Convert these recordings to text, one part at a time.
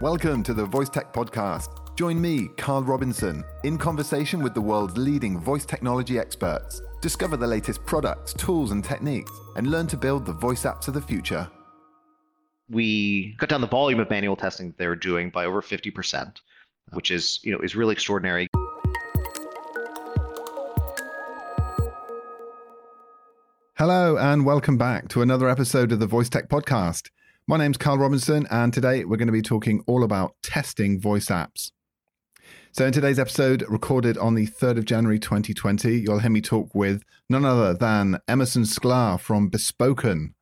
Welcome to the Voice Tech Podcast. Join me, Carl Robinson, in conversation with the world's leading voice technology experts. Discover the latest products, tools, and techniques, and learn to build the voice apps of the future. We cut down the volume of manual testing that they were doing by over 50%, which is, you know, is really extraordinary. Hello, and welcome back to another episode of the Voice Tech Podcast. My name's Carl Robinson, and today we're going to be talking all about testing voice apps. So, in today's episode, recorded on the 3rd of January 2020, you'll hear me talk with none other than Emerson Sklar from Bespoken.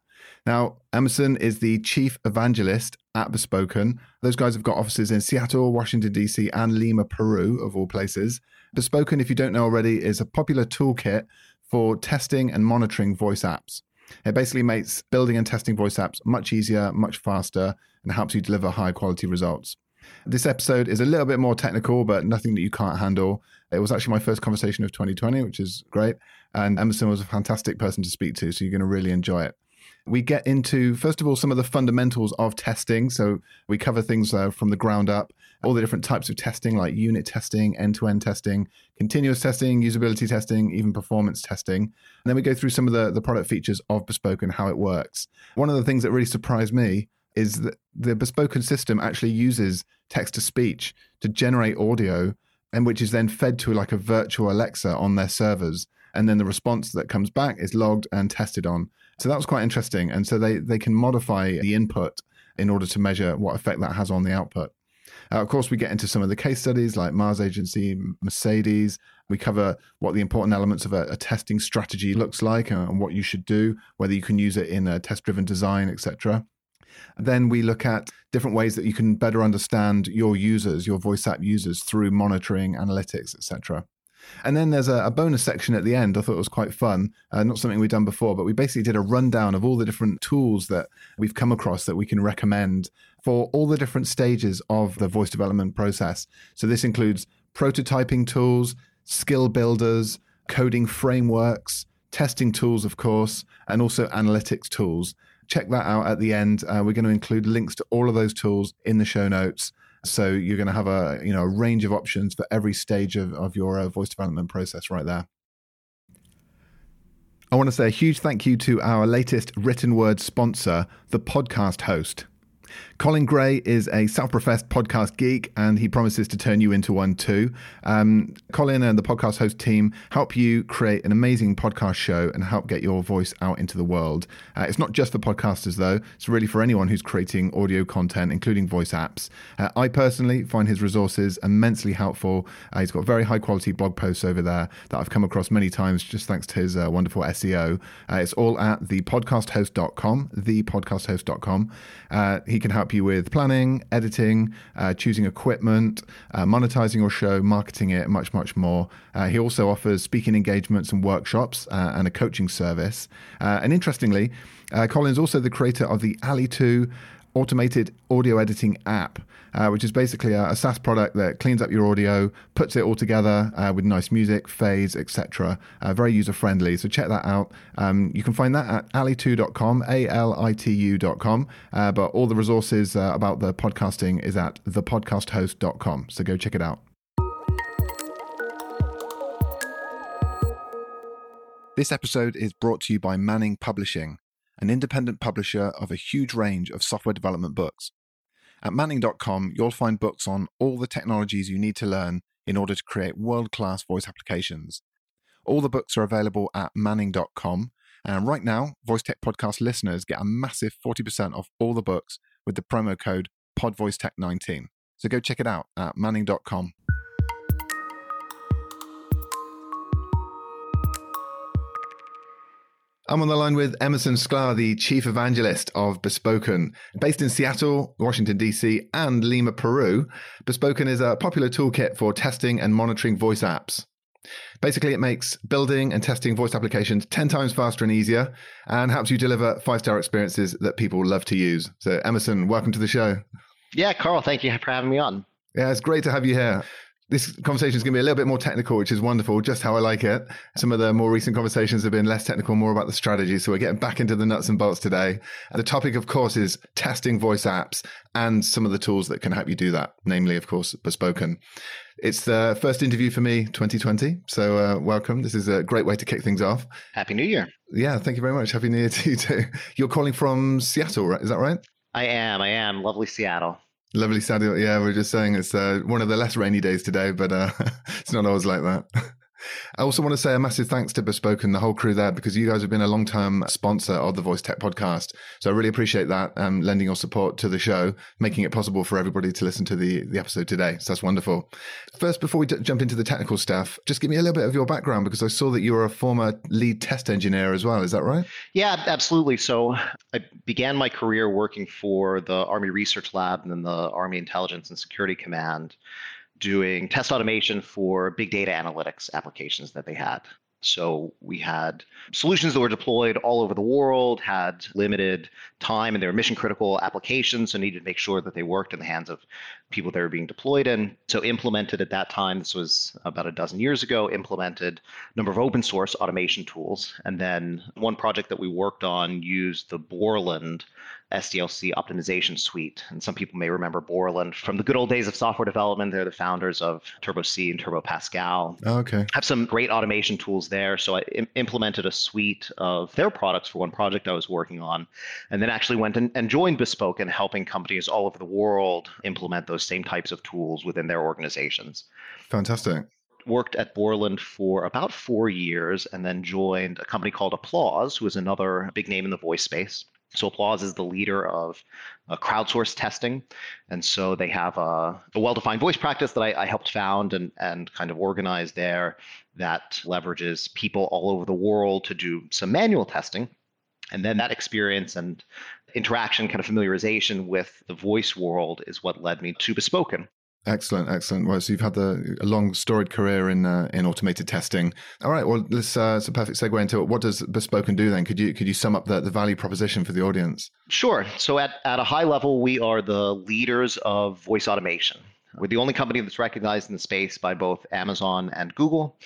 Now, Emerson is the chief evangelist at Bespoken. Those guys have got offices in Seattle, Washington, D.C., and Lima, Peru, of all places. Bespoken, if you don't know already, is a popular toolkit for testing and monitoring voice apps. It basically makes building and testing voice apps much easier, much faster, and helps you deliver high quality results. This episode is a little bit more technical, but nothing that you can't handle. It was actually my first conversation of 2020, which is great. And Emerson was a fantastic person to speak to, so you're going to really enjoy it. We get into, first of all, some of the fundamentals of testing. So we cover things uh, from the ground up, all the different types of testing, like unit testing, end to end testing, continuous testing, usability testing, even performance testing. And then we go through some of the, the product features of Bespoken and how it works. One of the things that really surprised me is that the Bespoken system actually uses text to speech to generate audio and which is then fed to like a virtual Alexa on their servers. And then the response that comes back is logged and tested on. So that was quite interesting. And so they, they can modify the input in order to measure what effect that has on the output. Uh, of course, we get into some of the case studies like Mars Agency, Mercedes. We cover what the important elements of a, a testing strategy looks like and, and what you should do, whether you can use it in a test driven design, etc. Then we look at different ways that you can better understand your users, your voice app users through monitoring, analytics, etc. And then there's a, a, bonus section at the end. I thought it was quite fun. Uh, not something we've done before, but we basically did a rundown of all the different tools that we've come across that we can recommend for all the different stages of the voice development process. So this includes prototyping tools, skill builders, coding frameworks, testing tools, of course, and also analytics tools. Check that out at the end. Uh, we're going to include links to all of those tools in the show notes. So you're going to have a you know a range of options for every stage of, of your uh, voice development process right there. I want to say a huge thank you to our latest written word sponsor, the podcast host. Colin Gray is a self professed podcast geek and he promises to turn you into one too. Um, Colin and the podcast host team help you create an amazing podcast show and help get your voice out into the world. Uh, it's not just for podcasters though, it's really for anyone who's creating audio content, including voice apps. Uh, I personally find his resources immensely helpful. Uh, he's got very high quality blog posts over there that I've come across many times just thanks to his uh, wonderful SEO. Uh, it's all at thepodcasthost.com, thepodcasthost.com. Uh, he can help you with planning, editing, uh, choosing equipment, uh, monetizing your show, marketing it, much, much more. Uh, he also offers speaking engagements and workshops uh, and a coaching service. Uh, and interestingly, uh, Colin's also the creator of the Alitu automated audio editing app, uh, which is basically a, a, SaaS product that cleans up your audio, puts it all together uh, with nice music, fades, etc. Uh, very user friendly. So check that out. Um, you can find that at alitu.com, A L I T U.com. Uh, but all the resources uh, about the podcasting is at thepodcasthost.com. So go check it out. This episode is brought to you by Manning Publishing an independent publisher of a huge range of software development books. At Manning.com, you'll find books on all the technologies you need to learn in order to create world class voice applications. All the books are available at Manning.com, and right now, Voice Tech Podcast listeners get a massive 40% off all the books with the promo code PodVoiceTech19. So go check it out at Manning.com. I'm on the line with Emerson Sklar, the chief evangelist of Bespoken. Based in Seattle, Washington, D.C., and Lima, Peru, Bespoken is a popular toolkit for testing and monitoring voice apps. Basically, it makes building and testing voice applications 10 times faster and easier and helps you deliver five star experiences that people love to use. So, Emerson, welcome to the show. Yeah, Carl, thank you for having me on. Yeah, it's great to have you here. This conversation is going to be a little bit more technical, which is wonderful, just how I like it. Some of the more recent conversations have been less technical, more about the strategy. So we're getting back into the nuts and bolts today. The topic, of course, is testing voice apps and some of the tools that can help you do that, namely, of course, Bespoken. It's the first interview for me 2020. So uh, welcome. This is a great way to kick things off. Happy New Year. Yeah, thank you very much. Happy New Year to you too. You're calling from Seattle, right? Is that right? I am. I am. Lovely Seattle. Lovely Saturday. Yeah, we are just saying it's uh, one of the less rainy days today, but uh, it's not always like that. I also want to say a massive thanks to Bespoken and the whole crew there because you guys have been a long term sponsor of the Voice Tech podcast. So I really appreciate that, um, lending your support to the show, making it possible for everybody to listen to the, the episode today. So that's wonderful. First, before we d- jump into the technical stuff, just give me a little bit of your background because I saw that you were a former lead test engineer as well. Is that right? Yeah, absolutely. So I began my career working for the Army Research Lab and then the Army Intelligence and Security Command doing test automation for big data analytics applications that they had. So we had solutions that were deployed all over the world, had limited time, and they were mission critical applications, so needed to make sure that they worked in the hands of people they were being deployed in. So implemented at that time, this was about a dozen years ago, implemented a number of open source automation tools. And then one project that we worked on used the Borland SDLC optimization suite. And some people may remember Borland from the good old days of software development. They're the founders of Turbo C and Turbo Pascal. Oh, okay. Have some great automation tools there. So I Im- implemented a suite of their products for one project I was working on, and then actually went and, and joined Bespoken, helping companies all over the world implement those same types of tools within their organizations. Fantastic worked at Borland for about four years and then joined a company called Applause, who is another big name in the voice space. So Applause is the leader of uh, crowdsourced testing, and so they have a, a well-defined voice practice that I, I, helped found and and kind of organize there that leverages people all over the world to do some manual testing, and then that experience and interaction, kind of familiarization with the voice world, is what led me to Bespoken. Excellent, excellent. Well, so you've had the, a long, storied career in uh, in automated testing. All right. Well, this uh, a perfect segue into. What does Bespoken do then? Could you could you sum up the, the value proposition for the audience? Sure. So at at a high level, we are the leaders of voice automation. We're the only company that's recognized in the space by both Amazon and Google.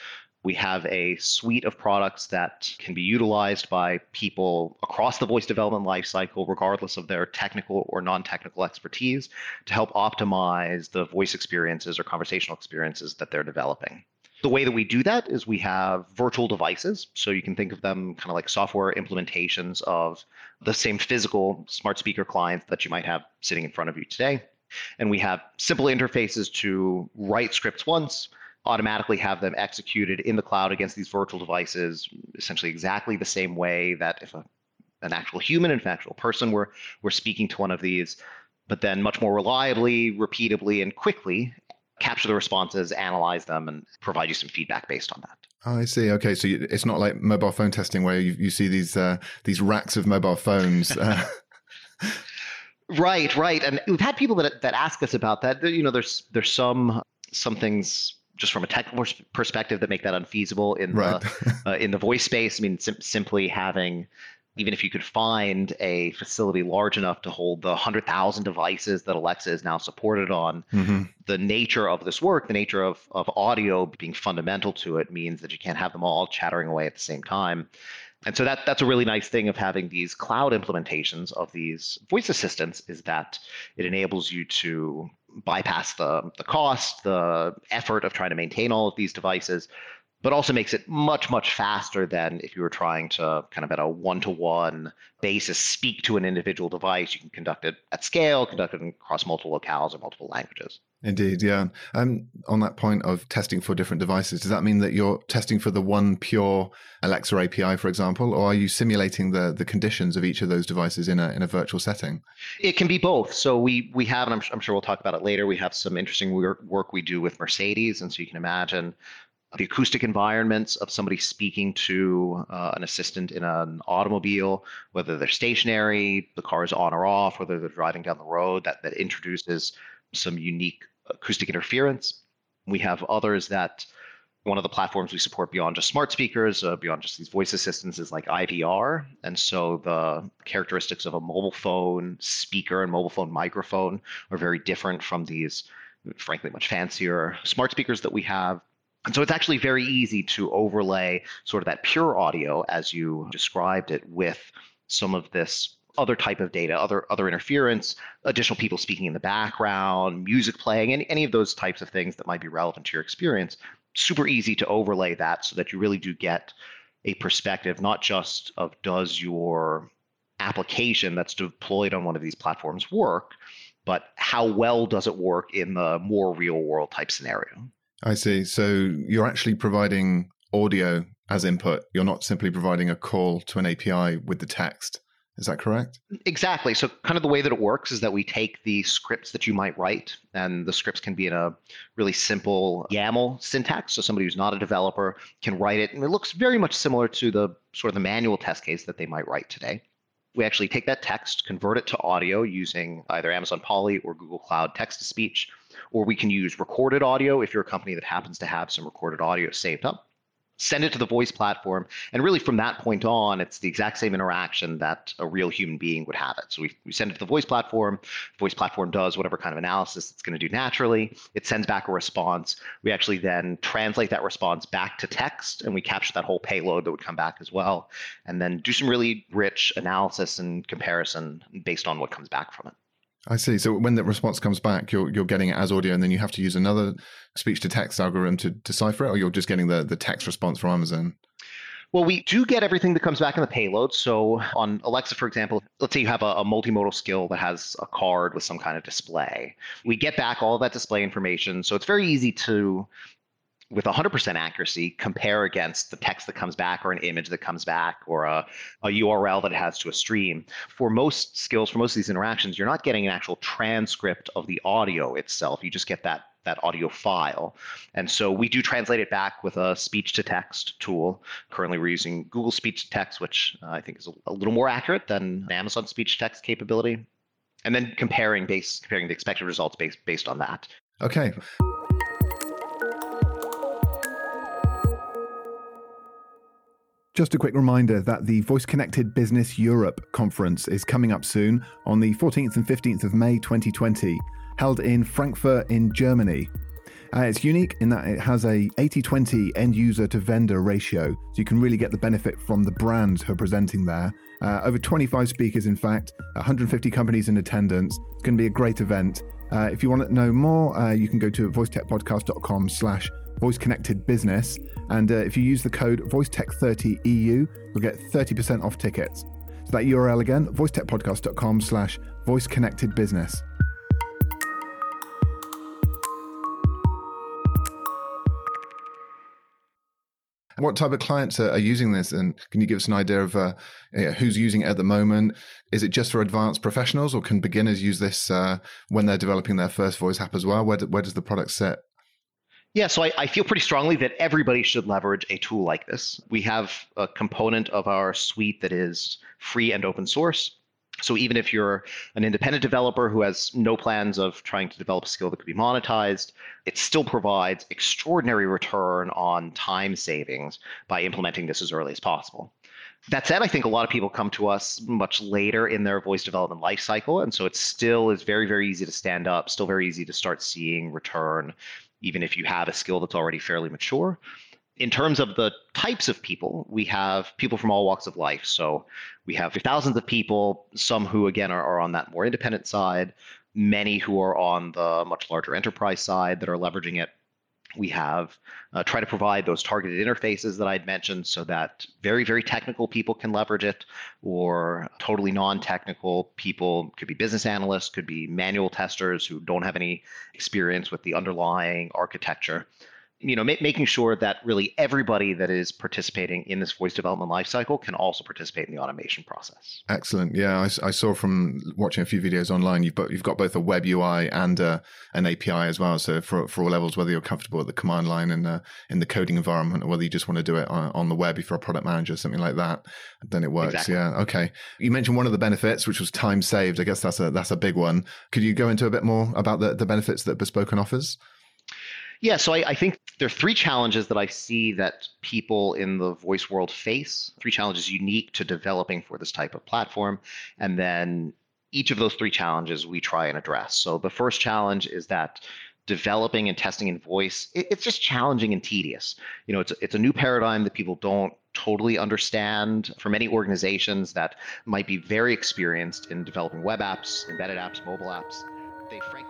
We have a suite of products that can be utilized by people across the voice development lifecycle, regardless of their technical or non technical expertise, to help optimize the voice experiences or conversational experiences that they're developing. The way that we do that is we have virtual devices. So you can think of them kind of like software implementations of the same physical smart speaker clients that you might have sitting in front of you today. And we have simple interfaces to write scripts once, automatically have them executed in the cloud against these virtual devices, essentially exactly the same way that if a, an actual human, an actual person were, were speaking to one of these, but then much more reliably, repeatably, and quickly capture the responses, analyze them, and provide you some feedback based on that. Oh, I see. Okay, so it's not like mobile phone testing where you, you see these uh, these racks of mobile phones. Uh. right, right, and we've had people that that ask us about that. You know, there's there's some some things just from a technical perspective that make that unfeasible in right. the uh, in the voice space. I mean, sim- simply having even if you could find a facility large enough to hold the 100,000 devices that Alexa is now supported on, mm-hmm. the nature of this work, the nature of, of audio being fundamental to it means that you can't have them all chattering away at the same time. And so that that's a really nice thing of having these cloud implementations of these voice assistants is that it enables you to bypass the, the cost, the effort of trying to maintain all of these devices, but also makes it much, much faster than if you were trying to kind of at a one to one basis speak to an individual device. You can conduct it at scale, conduct it across multiple locales or multiple languages. Indeed, yeah. And on that point of testing for different devices, does that mean that you're testing for the one pure Alexa API, for example, or are you simulating the the conditions of each of those devices in a in a virtual setting? It can be both. So we we have, and I'm, I'm sure we'll talk about it later. We have some interesting work we do with Mercedes, and so you can imagine the acoustic environments of somebody speaking to uh, an assistant in an automobile, whether they're stationary, the car is on or off, whether they're driving down the road, that, that introduces some unique acoustic interference. We have others that one of the platforms we support beyond just smart speakers, uh, beyond just these voice assistants, is like IVR. And so the characteristics of a mobile phone speaker and mobile phone microphone are very different from these frankly, much fancier smart speakers that we have. And so it's actually very easy to overlay sort of that pure audio as you described it with some of this other type of data, other other interference, additional people speaking in the background, music playing, any, any of those types of things that might be relevant to your experience. Super easy to overlay that so that you really do get a perspective, not just of does your application that's deployed on one of these platforms work, but how well does it work in the more real world type scenario? I see. So you're actually providing audio as input. You're not simply providing a call to an API with the text. Is that correct? Exactly. So, kind of the way that it works is that we take the scripts that you might write, and the scripts can be in a really simple YAML syntax. So, somebody who's not a developer can write it, and it looks very much similar to the sort of the manual test case that they might write today. We actually take that text, convert it to audio using either Amazon Polly or Google Cloud text to speech, or we can use recorded audio if you're a company that happens to have some recorded audio saved up send it to the voice platform. And really, from that point on, it's the exact same interaction that a real human being would have it. So we, we send it to the voice platform. Voice platform does whatever kind of analysis it's going to do naturally. It sends back a response. We actually then translate that response back to text, and we capture that whole payload that would come back as well, and then do some really rich analysis and comparison based on what comes back from it. I see. So when the response comes back, you're you're getting it as audio, and then you have to use another speech to text algorithm to decipher it, or you're just getting the the text response from Amazon. Well, we do get everything that comes back in the payload. So on Alexa, for example, let's say you have a, a, multimodal skill that has a card with some kind of display. We get back all that display information. So it's very easy to with 100% accuracy compare against the text that comes back or an image that comes back or a, a URL that it has to a stream. For most skills, for most of these interactions, you're not getting an actual transcript of the audio itself. You just get that that audio file. And so we do translate it back with a speech to text tool. Currently, we're using Google Speech to Text, which uh, I think is a, little more accurate than Amazon speech to text capability. And then comparing base comparing the expected results based based on that. Okay. Just a quick reminder that the Voice Connected Business Europe conference is coming up soon on the 14th and 15th of May 2020, held in Frankfurt in Germany. Uh, it's unique in that it has a 80-20 end user to vendor ratio, so you can really get the benefit from the brands who are presenting there. Uh, over 25 speakers, in fact, 150 companies in attendance. It's going to be a great event. Uh, if you want to know more, uh, you can go to voicetechpodcast.com slash voice connected business. And uh, if you use the code VoiceTech30EU, you'll get 30% off tickets. So that URL again, voicetechpodcast.com slash voice connected business. What type of clients are, using this, and can you give us an idea of uh, who's using it at the moment? Is it just for advanced professionals, or can beginners use this uh, when they're developing their first voice app as well? Where, do, where does the product sit? Yeah, so I, I, feel pretty strongly that everybody should leverage a tool like this. We have a component of our suite that is free and open source. So even if you're an independent developer who has no plans of trying to develop a skill that could be monetized, it still provides extraordinary return on time savings by implementing this as early as possible. That said, I think a lot of people come to us much later in their voice development lifecycle, and so it still is very, very easy to stand up, still very easy to start seeing return even if you have a skill that's already fairly mature. In terms of the types of people, we have people from all walks of life. So we have thousands of people, some who, again, are, are on that more independent side, many who are on the much larger enterprise side that are leveraging it we have uh, try to provide those targeted interfaces that I'd mentioned so that very, very technical people can leverage it, or totally non technical people could be business analysts, could be manual testers who don't have any experience with the underlying architecture you know, ma- making sure that really everybody that is participating in this voice development lifecycle can also participate in the automation process. Excellent. Yeah, I, I, saw from watching a few videos online, you've got, you've got both a web UI and uh, an API as well. So for, for all levels, whether you're comfortable at the command line and uh, in the coding environment, or whether you just want to do it on, on, the web, if you're a product manager, something like that, then it works. Exactly. Yeah. Okay. You mentioned one of the benefits, which was time saved. I guess that's a that's a big one. Could you go into a bit more about the, the benefits that Bespoken offers? Yeah, so I, I, think there are three challenges that I see that people in the voice world face, three challenges unique to developing for this type of platform. And then each of those three challenges we try and address. So the first challenge is that developing and testing in voice, it, it's just challenging and tedious. You know, it's it's a new paradigm that people don't totally understand. For many organizations that might be very experienced in developing web apps, embedded apps, mobile apps, they frankly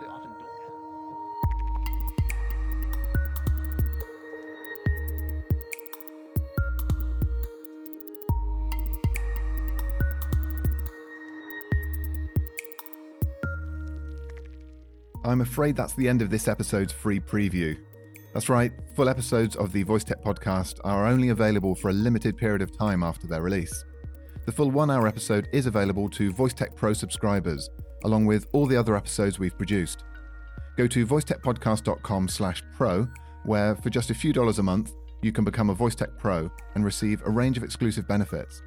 I'm afraid that's the end of this episode's free preview. That's right, full episodes of the Voice Tech podcast are only available for a limited period of time after their release. The full one hour episode is available to Voice Tech Pro subscribers, along with all the other episodes we've produced. Go to voicetechpodcast.com slash pro, where for just a few dollars a month, you can become a Voice Tech Pro and receive a range of exclusive benefits.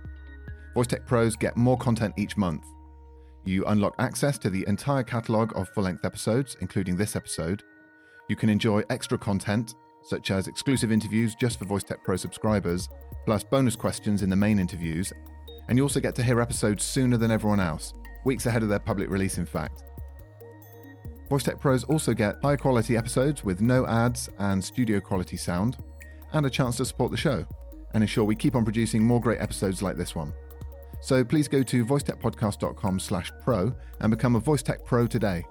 Voice Tech Pros get more content each month, you unlock access to the entire catalogue of full length episodes, including this episode. You can enjoy extra content, such as exclusive interviews just for Voice Tech Pro subscribers, plus bonus questions in the main interviews. And you also get to hear episodes sooner than everyone else, weeks ahead of their public release, in fact. Voice Tech Pros also get high quality episodes with no ads and studio quality sound, and a chance to support the show, and ensure we keep on producing more great episodes like this one. So please go to voicetechpodcast.com slash pro and become a Voice Tech Pro today.